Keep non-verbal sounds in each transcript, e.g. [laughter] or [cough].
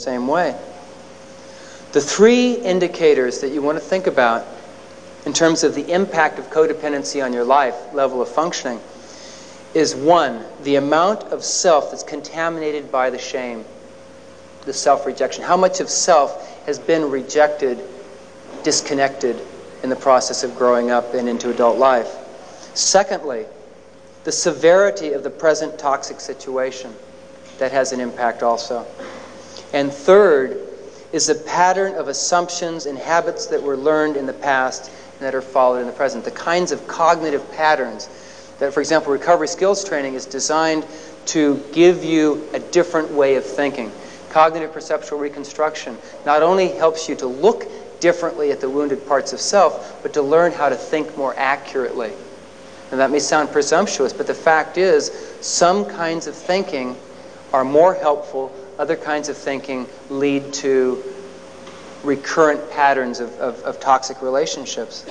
same way. The three indicators that you want to think about in terms of the impact of codependency on your life level of functioning is one, the amount of self that's contaminated by the shame, the self rejection. How much of self has been rejected, disconnected in the process of growing up and into adult life? Secondly, the severity of the present toxic situation that has an impact also. And third is the pattern of assumptions and habits that were learned in the past and that are followed in the present. The kinds of cognitive patterns that, for example, recovery skills training is designed to give you a different way of thinking. Cognitive perceptual reconstruction not only helps you to look differently at the wounded parts of self, but to learn how to think more accurately. And that may sound presumptuous, but the fact is, some kinds of thinking are more helpful, other kinds of thinking lead to recurrent patterns of, of, of toxic relationships.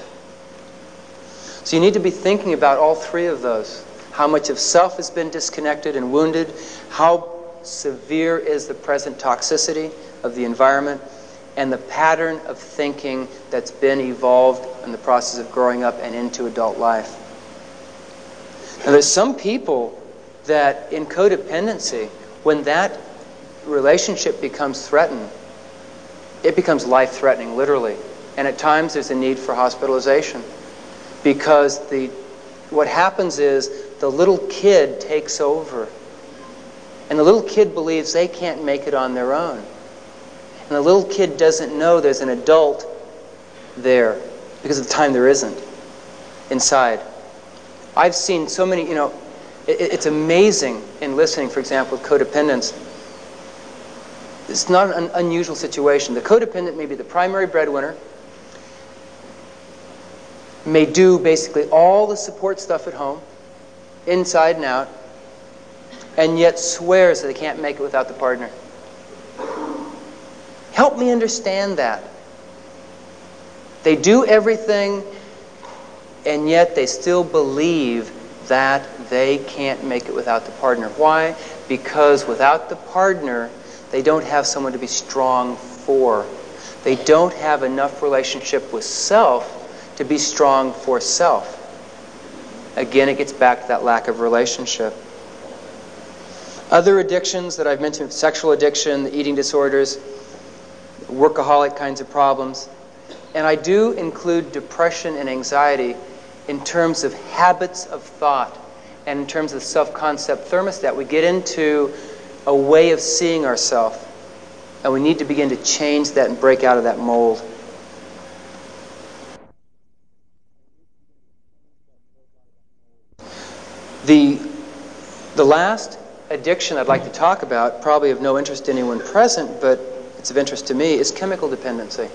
So you need to be thinking about all three of those. How much of self has been disconnected and wounded? How severe is the present toxicity of the environment? And the pattern of thinking that's been evolved in the process of growing up and into adult life. Now, there's some people that in codependency, when that relationship becomes threatened, it becomes life threatening, literally. And at times there's a need for hospitalization because the, what happens is the little kid takes over. And the little kid believes they can't make it on their own. And the little kid doesn't know there's an adult there because of the time there isn't inside. I've seen so many, you know, it, it's amazing in listening, for example, with codependence. It's not an unusual situation. The codependent may be the primary breadwinner, may do basically all the support stuff at home, inside and out, and yet swears that they can't make it without the partner. Help me understand that. They do everything and yet they still believe that they can't make it without the partner. Why? Because without the partner, they don't have someone to be strong for. They don't have enough relationship with self to be strong for self. Again, it gets back to that lack of relationship. Other addictions that I've mentioned sexual addiction, eating disorders, workaholic kinds of problems. And I do include depression and anxiety in terms of habits of thought and in terms of self concept thermostat. We get into a way of seeing ourselves, and we need to begin to change that and break out of that mold. The, the last addiction I'd like to talk about, probably of no interest to anyone present, but it's of interest to me, is chemical dependency.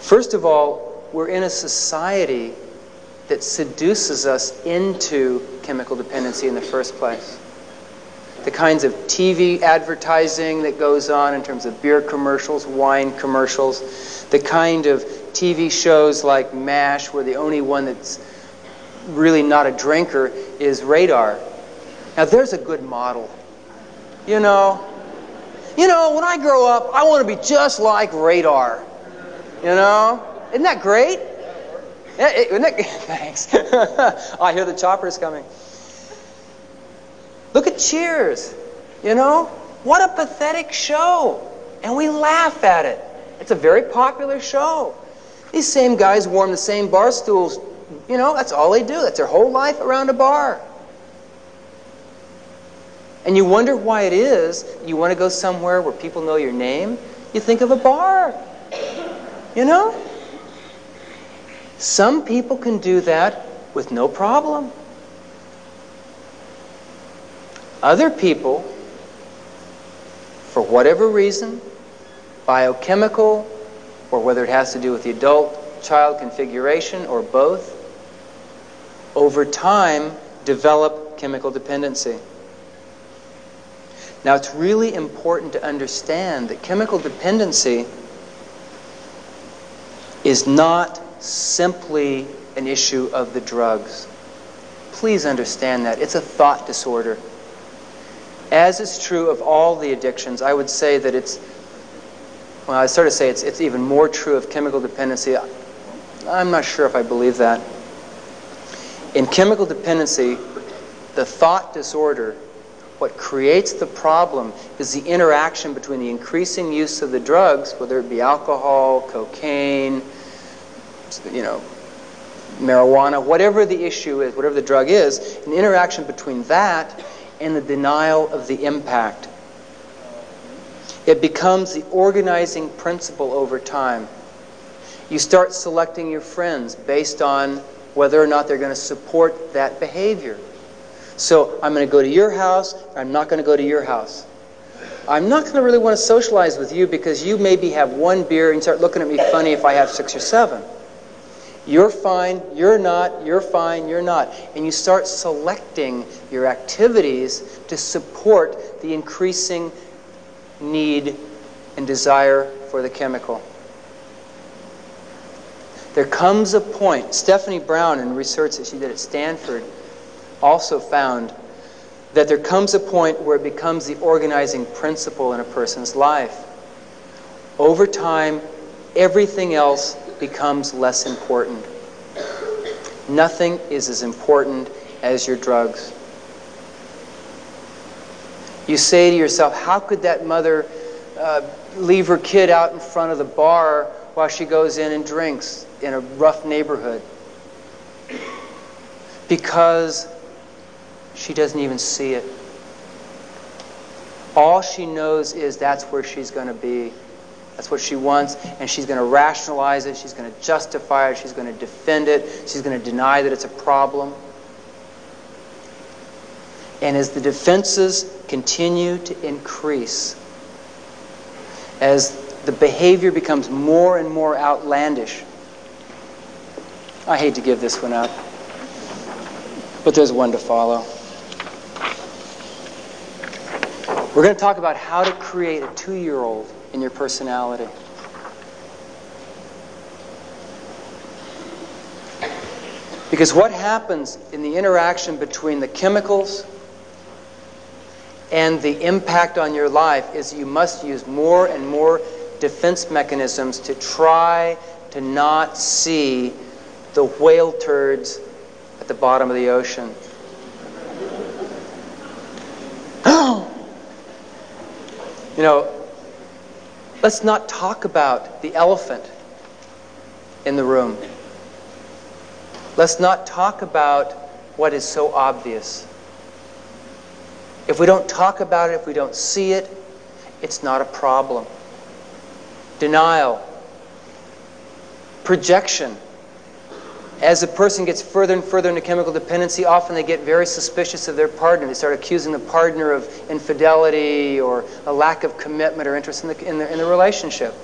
First of all, we're in a society that seduces us into chemical dependency in the first place. The kinds of TV advertising that goes on in terms of beer commercials, wine commercials, the kind of TV shows like MASH, where the only one that's really not a drinker is Radar. Now, there's a good model. You know, you know, when I grow up, I want to be just like Radar. You know? Isn't that great? Yeah, isn't that, [laughs] thanks. [laughs] I hear the choppers coming. Look at Cheers. You know? What a pathetic show. And we laugh at it. It's a very popular show. These same guys warm the same bar stools. You know, that's all they do. That's their whole life around a bar. And you wonder why it is you want to go somewhere where people know your name. You think of a bar. You know? Some people can do that with no problem. Other people, for whatever reason, biochemical, or whether it has to do with the adult child configuration or both, over time develop chemical dependency. Now, it's really important to understand that chemical dependency is not simply an issue of the drugs. Please understand that. It's a thought disorder. As is true of all the addictions, I would say that it's, well, I sort of say it's, it's even more true of chemical dependency. I'm not sure if I believe that. In chemical dependency, the thought disorder, what creates the problem is the interaction between the increasing use of the drugs, whether it be alcohol, cocaine, you know, marijuana, whatever the issue is, whatever the drug is, an interaction between that and the denial of the impact. It becomes the organizing principle over time. You start selecting your friends based on whether or not they're going to support that behavior. So I'm going to go to your house, I'm not going to go to your house. I'm not going to really want to socialize with you because you maybe have one beer and start looking at me funny if I have six or seven. You're fine, you're not, you're fine, you're not. And you start selecting your activities to support the increasing need and desire for the chemical. There comes a point, Stephanie Brown, in research that she did at Stanford, also found that there comes a point where it becomes the organizing principle in a person's life. Over time, everything else becomes less important. Nothing is as important as your drugs. You say to yourself, how could that mother uh, leave her kid out in front of the bar while she goes in and drinks in a rough neighborhood? Because she doesn't even see it. All she knows is that's where she's going to be. That's what she wants, and she's going to rationalize it, she's going to justify it, she's going to defend it, she's going to deny that it's a problem. And as the defenses continue to increase, as the behavior becomes more and more outlandish, I hate to give this one up, but there's one to follow. We're going to talk about how to create a two year old in your personality. Because what happens in the interaction between the chemicals and the impact on your life is you must use more and more defense mechanisms to try to not see the whale turds at the bottom of the ocean. [gasps] you know, Let's not talk about the elephant in the room. Let's not talk about what is so obvious. If we don't talk about it, if we don't see it, it's not a problem. Denial, projection, as a person gets further and further into chemical dependency, often they get very suspicious of their partner. They start accusing the partner of infidelity or a lack of commitment or interest in the, in the, in the relationship.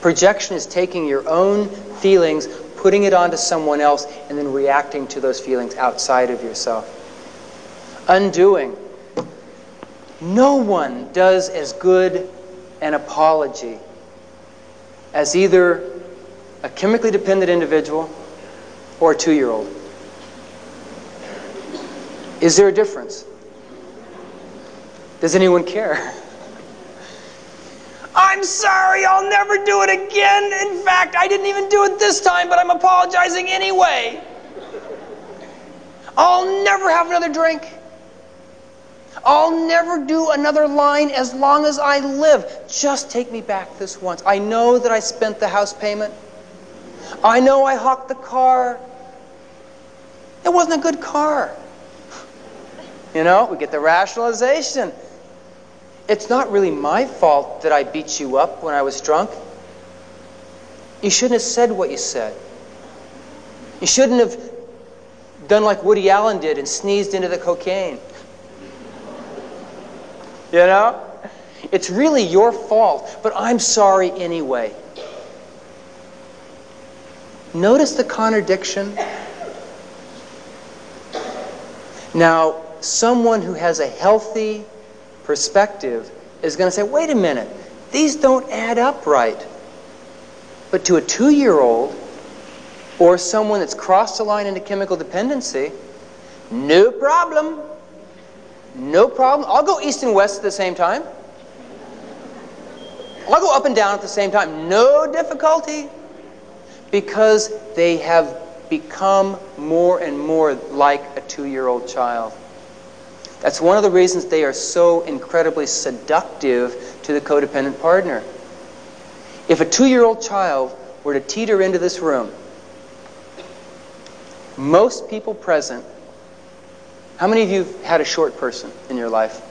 Projection is taking your own feelings, putting it onto someone else, and then reacting to those feelings outside of yourself. Undoing. No one does as good an apology as either a chemically dependent individual or a two year old? Is there a difference? Does anyone care? [laughs] I'm sorry, I'll never do it again. In fact, I didn't even do it this time, but I'm apologizing anyway. I'll never have another drink. I'll never do another line as long as I live. Just take me back this once. I know that I spent the house payment. I know I hawked the car. It wasn't a good car. You know, we get the rationalization. It's not really my fault that I beat you up when I was drunk. You shouldn't have said what you said. You shouldn't have done like Woody Allen did and sneezed into the cocaine. You know? It's really your fault, but I'm sorry anyway. Notice the contradiction. Now, someone who has a healthy perspective is going to say, wait a minute, these don't add up right. But to a two year old or someone that's crossed the line into chemical dependency, no problem. No problem. I'll go east and west at the same time. I'll go up and down at the same time. No difficulty. Because they have become more and more like a two year old child. That's one of the reasons they are so incredibly seductive to the codependent partner. If a two year old child were to teeter into this room, most people present, how many of you have had a short person in your life?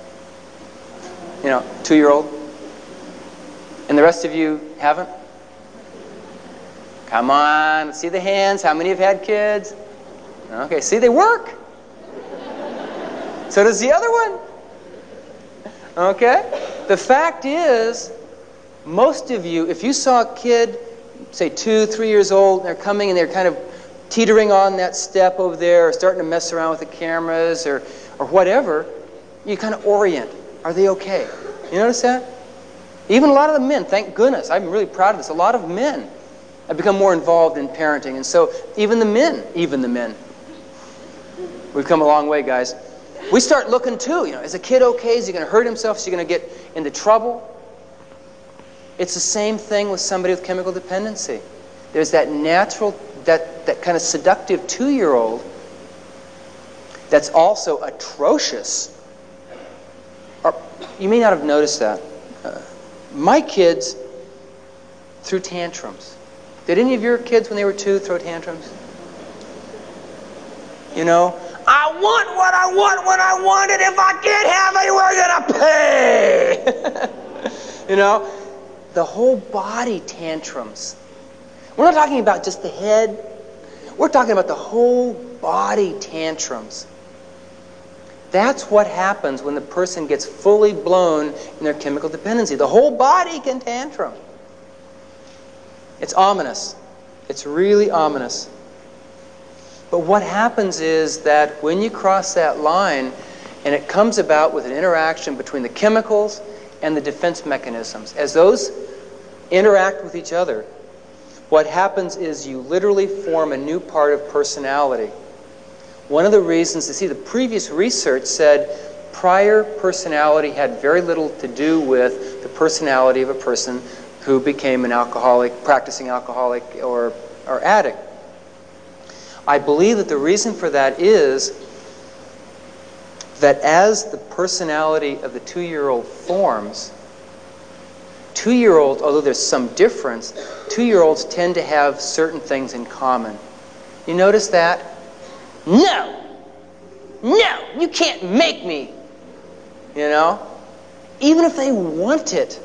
You know, two year old? And the rest of you haven't? Come on, see the hands. How many have had kids? Okay, see, they work. So does the other one. Okay? The fact is, most of you, if you saw a kid, say two, three years old, and they're coming and they're kind of teetering on that step over there or starting to mess around with the cameras or, or whatever, you kind of orient. Are they okay? You notice that? Even a lot of the men, thank goodness, I'm really proud of this. A lot of men have become more involved in parenting. And so even the men, even the men, we've come a long way, guys. We start looking too, you know, is a kid okay? Is he going to hurt himself? Is he going to get into trouble? It's the same thing with somebody with chemical dependency. There's that natural, that, that kind of seductive two year old that's also atrocious. Or, you may not have noticed that. Uh, my kids threw tantrums. Did any of your kids, when they were two, throw tantrums? You know, I want what I want when I want it. If I can't have it, we're going to pay. [laughs] you know, the whole body tantrums. We're not talking about just the head, we're talking about the whole body tantrums. That's what happens when the person gets fully blown in their chemical dependency. The whole body can tantrum. It's ominous. It's really ominous. But what happens is that when you cross that line, and it comes about with an interaction between the chemicals and the defense mechanisms, as those interact with each other, what happens is you literally form a new part of personality. One of the reasons to see the previous research said prior personality had very little to do with the personality of a person who became an alcoholic, practicing alcoholic, or, or addict. I believe that the reason for that is that as the personality of the two year old forms, two year olds, although there's some difference, two year olds tend to have certain things in common. You notice that? No! No! You can't make me! You know? Even if they want it,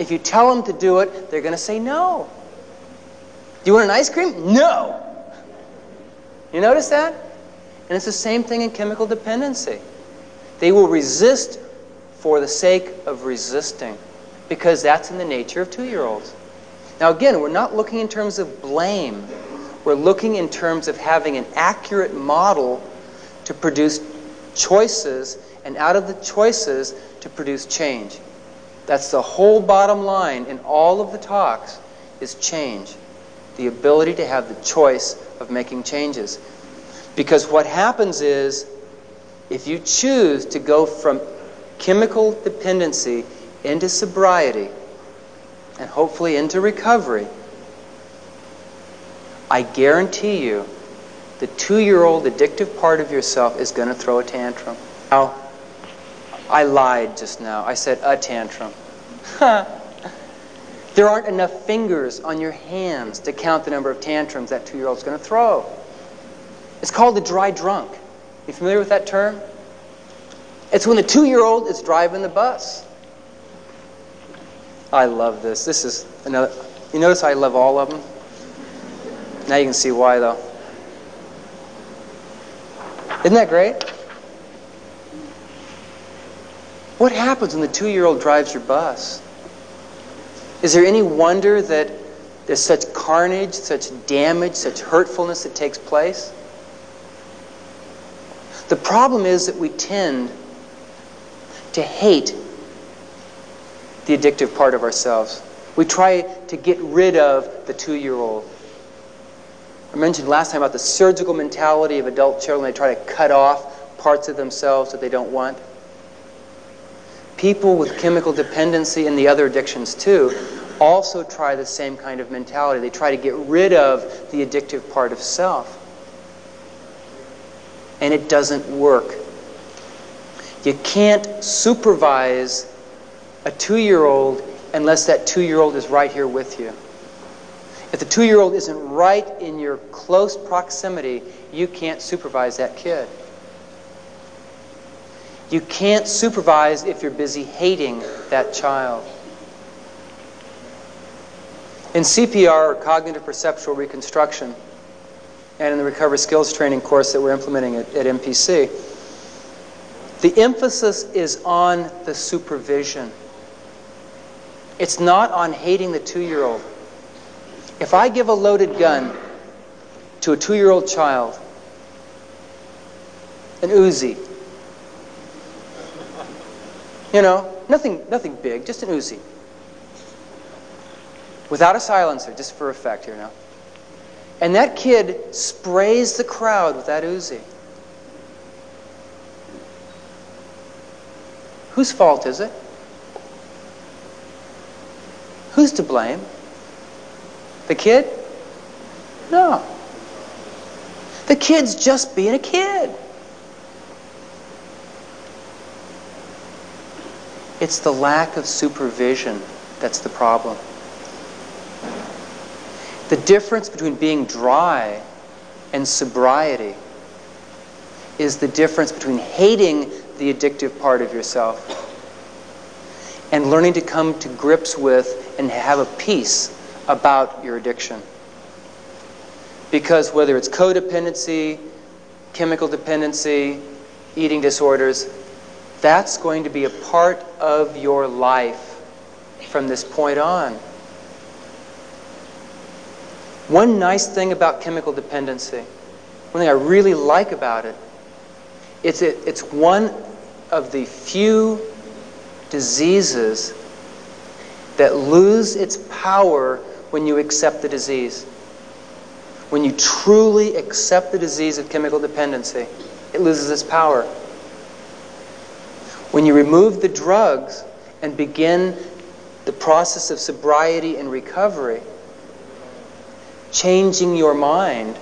if you tell them to do it, they're going to say no. Do you want an ice cream? No! You notice that? And it's the same thing in chemical dependency. They will resist for the sake of resisting because that's in the nature of two year olds. Now, again, we're not looking in terms of blame, we're looking in terms of having an accurate model to produce choices, and out of the choices, to produce change. That's the whole bottom line in all of the talks is change. The ability to have the choice of making changes. Because what happens is, if you choose to go from chemical dependency into sobriety and hopefully into recovery, I guarantee you the two year old addictive part of yourself is going to throw a tantrum. Now, I lied just now. I said a tantrum. [laughs] there aren't enough fingers on your hands to count the number of tantrums that two year old's going to throw. It's called the dry drunk. You familiar with that term? It's when the two year old is driving the bus. I love this. This is another. You notice I love all of them? Now you can see why, though. Isn't that great? What happens when the two year old drives your bus? Is there any wonder that there's such carnage, such damage, such hurtfulness that takes place? The problem is that we tend to hate the addictive part of ourselves. We try to get rid of the two year old. I mentioned last time about the surgical mentality of adult children. They try to cut off parts of themselves that they don't want. People with chemical dependency and the other addictions too also try the same kind of mentality. They try to get rid of the addictive part of self. And it doesn't work. You can't supervise a two year old unless that two year old is right here with you. If the two year old isn't right in your close proximity, you can't supervise that kid. You can't supervise if you're busy hating that child. In CPR, or cognitive perceptual reconstruction, and in the recovery skills training course that we're implementing at, at MPC, the emphasis is on the supervision. It's not on hating the two year old. If I give a loaded gun to a two year old child, an Uzi, you know, nothing, nothing big, just an Uzi. Without a silencer, just for effect here now. And that kid sprays the crowd with that Uzi. Whose fault is it? Who's to blame? The kid? No. The kid's just being a kid. It's the lack of supervision that's the problem. The difference between being dry and sobriety is the difference between hating the addictive part of yourself and learning to come to grips with and have a peace about your addiction. Because whether it's codependency, chemical dependency, eating disorders, that's going to be a part of your life from this point on. One nice thing about chemical dependency, one thing I really like about it, it's, it, it's one of the few diseases that lose its power when you accept the disease. When you truly accept the disease of chemical dependency, it loses its power. When you remove the drugs and begin the process of sobriety and recovery, changing your mind,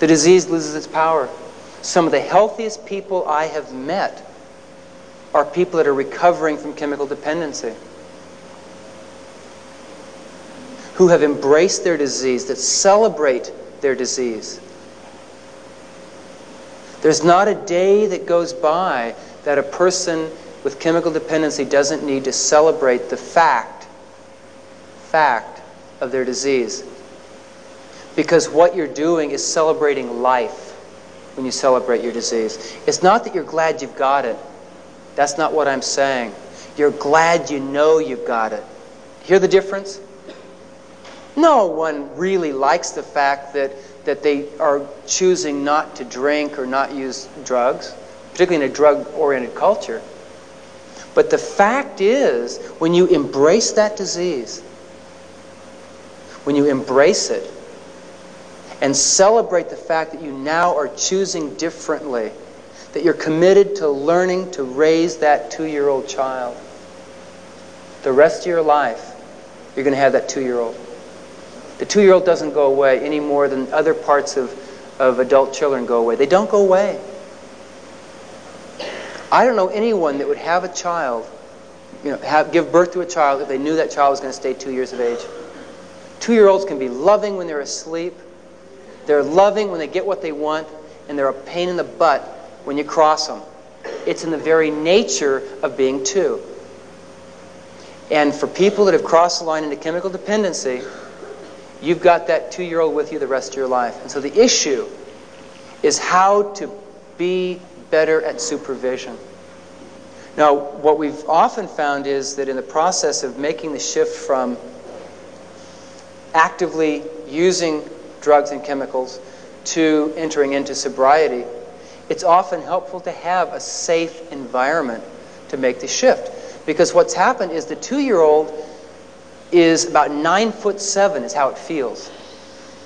the disease loses its power. Some of the healthiest people I have met are people that are recovering from chemical dependency, who have embraced their disease, that celebrate their disease. There's not a day that goes by that a person with chemical dependency doesn't need to celebrate the fact, fact of their disease. Because what you're doing is celebrating life when you celebrate your disease. It's not that you're glad you've got it. That's not what I'm saying. You're glad you know you've got it. Hear the difference? No one really likes the fact that, that they are choosing not to drink or not use drugs, particularly in a drug oriented culture. But the fact is, when you embrace that disease, when you embrace it and celebrate the fact that you now are choosing differently, that you're committed to learning to raise that two year old child. The rest of your life, you're going to have that two year old. The two year old doesn't go away any more than other parts of, of adult children go away. They don't go away. I don't know anyone that would have a child, you know, have, give birth to a child if they knew that child was going to stay two years of age. Two year olds can be loving when they're asleep, they're loving when they get what they want, and they're a pain in the butt when you cross them. It's in the very nature of being two. And for people that have crossed the line into chemical dependency, you've got that two year old with you the rest of your life. And so the issue is how to be better at supervision. Now, what we've often found is that in the process of making the shift from actively using drugs and chemicals to entering into sobriety, it's often helpful to have a safe environment to make the shift. Because what's happened is the two year old is about nine foot seven, is how it feels.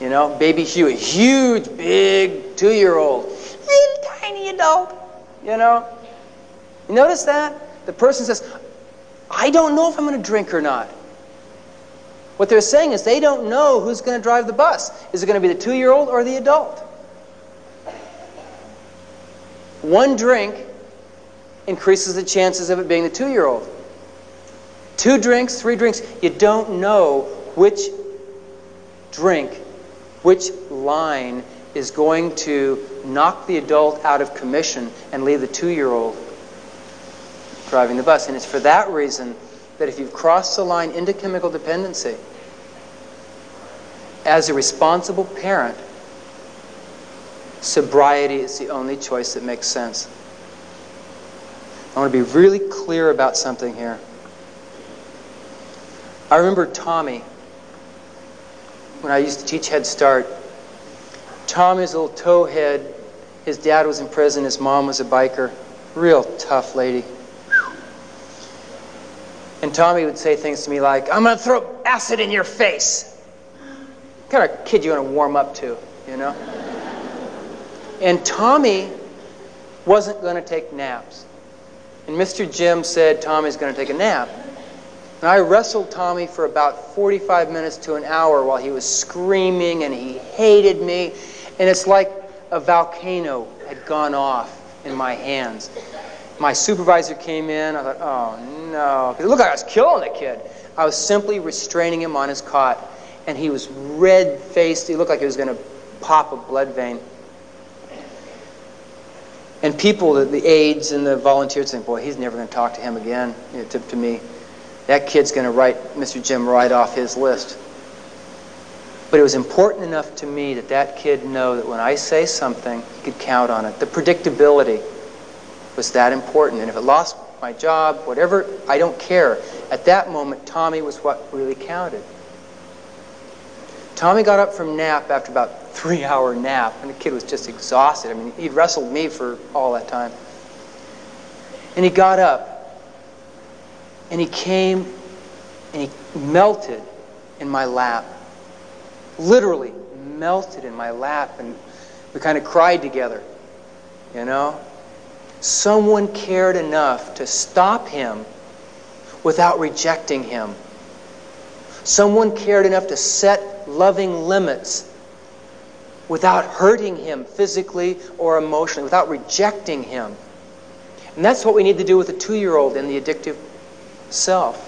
You know, baby Huey, huge, big two year old, little tiny adult, you know. You notice that? The person says, I don't know if I'm going to drink or not. What they're saying is they don't know who's going to drive the bus. Is it going to be the two year old or the adult? One drink increases the chances of it being the two year old. Two drinks, three drinks, you don't know which drink, which line is going to knock the adult out of commission and leave the two year old driving the bus. And it's for that reason that if you've crossed the line into chemical dependency, as a responsible parent, sobriety is the only choice that makes sense. I want to be really clear about something here. I remember Tommy, when I used to teach Head Start. Tommy's a little towhead. His dad was in prison, his mom was a biker. Real tough lady. And Tommy would say things to me like, I'm going to throw acid in your face. What kind of kid you want to warm up to, you know? And Tommy wasn't going to take naps. And Mr. Jim said Tommy's going to take a nap. And I wrestled Tommy for about 45 minutes to an hour while he was screaming and he hated me. And it's like a volcano had gone off in my hands. My supervisor came in. I thought, oh no. It looked like I was killing the kid. I was simply restraining him on his cot. And he was red faced. He looked like he was going to pop a blood vein. And people, the aides and the volunteers, saying, boy, he's never going to talk to him again, you know, to, to me. That kid's going to write Mr. Jim right off his list. But it was important enough to me that that kid know that when I say something, he could count on it. The predictability was that important. And if it lost my job, whatever, I don't care. At that moment, Tommy was what really counted. Tommy got up from nap after about three hour nap, and the kid was just exhausted. I mean, he'd wrestled me for all that time. And he got up, and he came, and he melted in my lap. Literally melted in my lap, and we kind of cried together, you know? Someone cared enough to stop him without rejecting him. Someone cared enough to set loving limits without hurting him physically or emotionally, without rejecting him. And that's what we need to do with a two year old in the addictive self.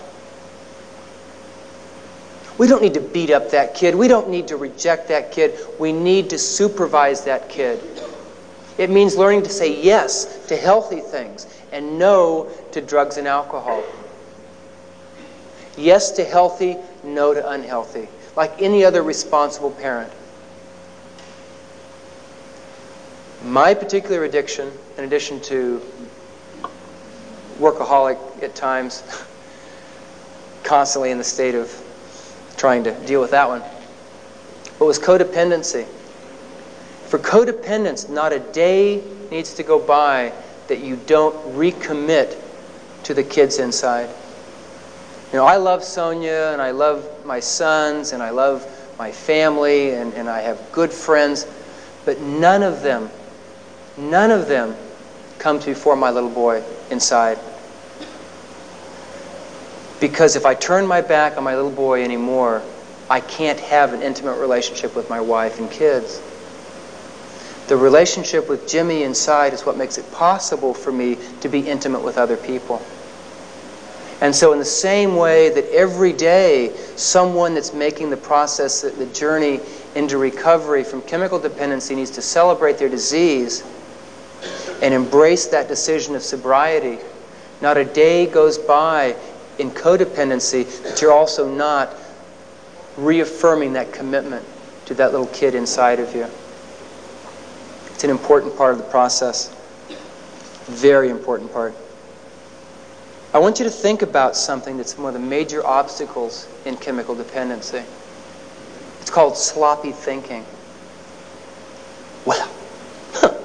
We don't need to beat up that kid. We don't need to reject that kid. We need to supervise that kid. It means learning to say yes to healthy things and no to drugs and alcohol. Yes to healthy, no to unhealthy, like any other responsible parent. My particular addiction, in addition to workaholic at times, [laughs] constantly in the state of trying to deal with that one, but was codependency. For codependence, not a day needs to go by that you don't recommit to the kids inside. You know, I love Sonia and I love my sons and I love my family and, and I have good friends, but none of them, none of them come before my little boy inside. Because if I turn my back on my little boy anymore, I can't have an intimate relationship with my wife and kids. The relationship with Jimmy inside is what makes it possible for me to be intimate with other people. And so, in the same way that every day someone that's making the process, the journey into recovery from chemical dependency needs to celebrate their disease and embrace that decision of sobriety, not a day goes by in codependency that you're also not reaffirming that commitment to that little kid inside of you. It's an important part of the process. Very important part. I want you to think about something that's one of the major obstacles in chemical dependency. It's called sloppy thinking. Well, [laughs]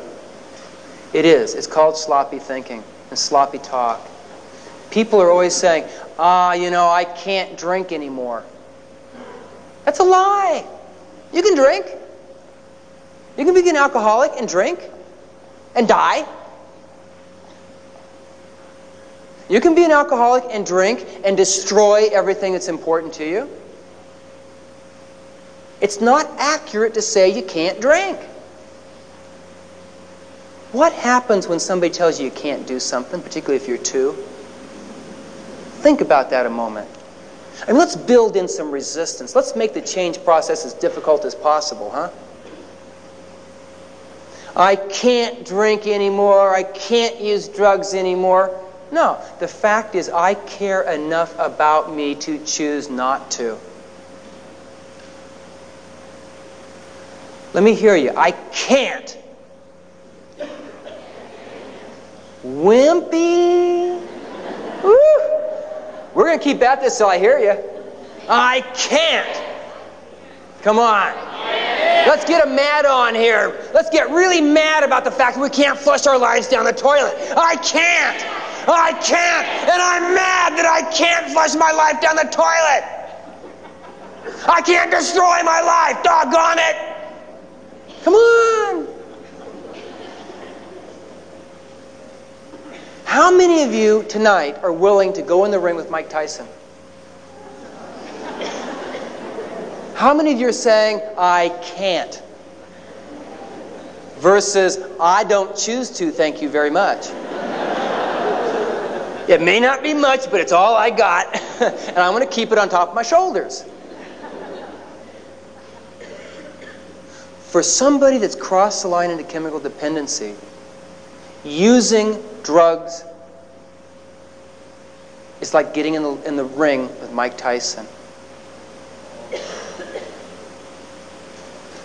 it is. It's called sloppy thinking and sloppy talk. People are always saying, ah, you know, I can't drink anymore. That's a lie. You can drink. You can be an alcoholic and drink and die. You can be an alcoholic and drink and destroy everything that's important to you. It's not accurate to say you can't drink. What happens when somebody tells you you can't do something, particularly if you're two? Think about that a moment. And let's build in some resistance. Let's make the change process as difficult as possible, huh? I can't drink anymore. I can't use drugs anymore. No, the fact is, I care enough about me to choose not to. Let me hear you. I can't. Wimpy. Woo. We're going to keep at this till I hear you. I can't. Come on. Let's get a mad on here. Let's get really mad about the fact that we can't flush our lives down the toilet. I can't. I can't. And I'm mad that I can't flush my life down the toilet. I can't destroy my life. Doggone it. Come on. How many of you tonight are willing to go in the ring with Mike Tyson? How many of you are saying, I can't? Versus, I don't choose to, thank you very much. it may not be much, but it's all I got, [laughs] and I'm going to keep it on top of my shoulders. For somebody that's crossed the line into chemical dependency, using drugs is like getting in the, in the ring with Mike Tyson.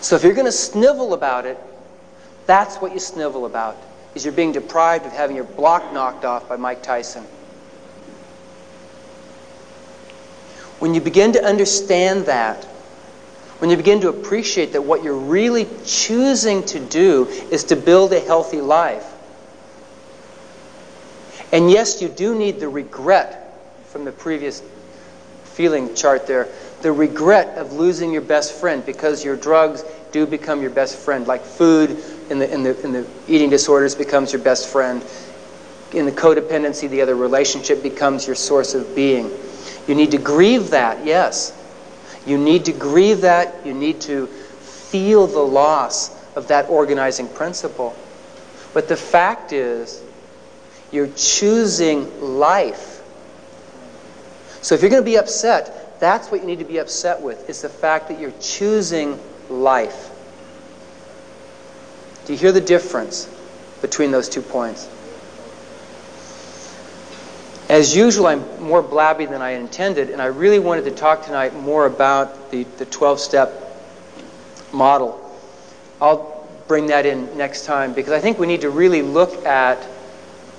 So if you're going to snivel about it, that's what you snivel about, is you're being deprived of having your block knocked off by Mike Tyson. When you begin to understand that, when you begin to appreciate that what you're really choosing to do is to build a healthy life. And yes, you do need the regret from the previous feeling chart there the regret of losing your best friend because your drugs do become your best friend, like food in the, in the, in the eating disorders becomes your best friend. In the codependency, the other relationship becomes your source of being. You need to grieve that, yes. You need to grieve that. You need to feel the loss of that organizing principle. But the fact is, you're choosing life. So if you're going to be upset, that's what you need to be upset with, is the fact that you're choosing life. Do you hear the difference between those two points? As usual, I'm more blabby than I intended, and I really wanted to talk tonight more about the, the 12 step model. I'll bring that in next time because I think we need to really look at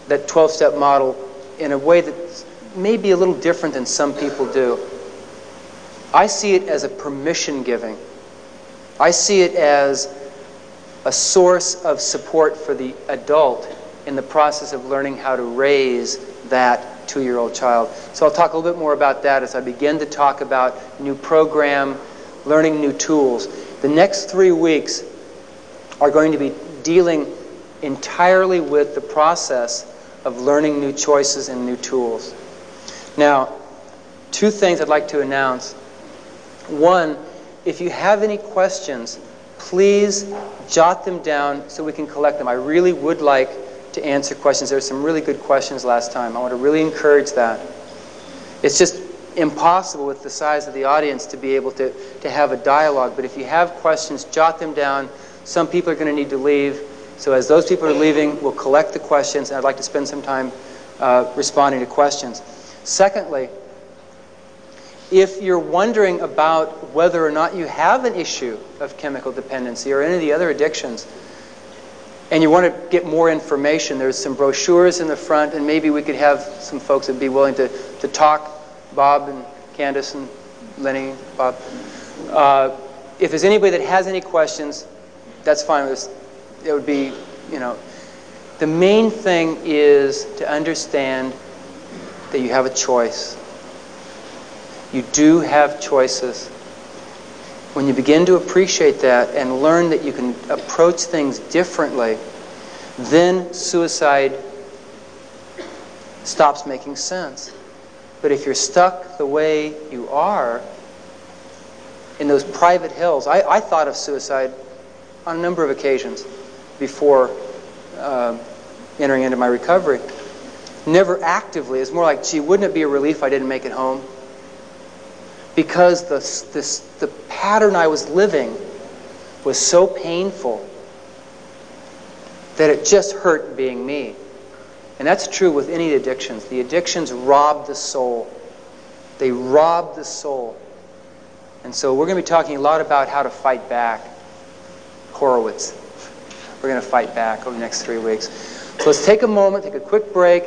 that 12 step model in a way that may be a little different than some people do. I see it as a permission giving, I see it as a source of support for the adult in the process of learning how to raise that two year old child. So I'll talk a little bit more about that as I begin to talk about new program, learning new tools. The next three weeks are going to be dealing entirely with the process of learning new choices and new tools. Now, two things I'd like to announce. One, if you have any questions, please jot them down so we can collect them. I really would like to answer questions. There were some really good questions last time. I want to really encourage that. It's just impossible with the size of the audience to be able to, to have a dialogue. But if you have questions, jot them down. Some people are going to need to leave. So as those people are leaving, we'll collect the questions, and I'd like to spend some time uh, responding to questions. Secondly, if you're wondering about whether or not you have an issue of chemical dependency or any of the other addictions, and you want to get more information, there's some brochures in the front, and maybe we could have some folks that would be willing to, to talk, Bob and Candace and Lenny, Bob. Uh, if there's anybody that has any questions, that's fine with us. It would be, you know, the main thing is to understand that you have a choice. You do have choices. When you begin to appreciate that and learn that you can approach things differently, then suicide stops making sense. But if you're stuck the way you are in those private hills, I, I thought of suicide on a number of occasions before uh, entering into my recovery. Never actively. It's more like, gee, wouldn't it be a relief I didn't make it home? Because the, this, the pattern I was living was so painful that it just hurt being me. And that's true with any addictions. The addictions rob the soul. They rob the soul. And so we're going to be talking a lot about how to fight back. Horowitz. We're going to fight back over the next three weeks. So let's take a moment, take a quick break.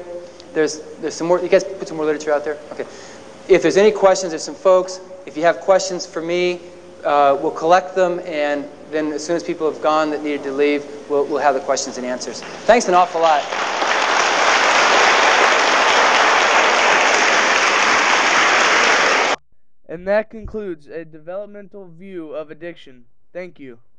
There's, there's some more, you guys put some more literature out there? Okay. If there's any questions, there's some folks. If you have questions for me, uh, we'll collect them, and then as soon as people have gone that needed to leave, we'll, we'll have the questions and answers. Thanks an awful lot. And that concludes a developmental view of addiction. Thank you.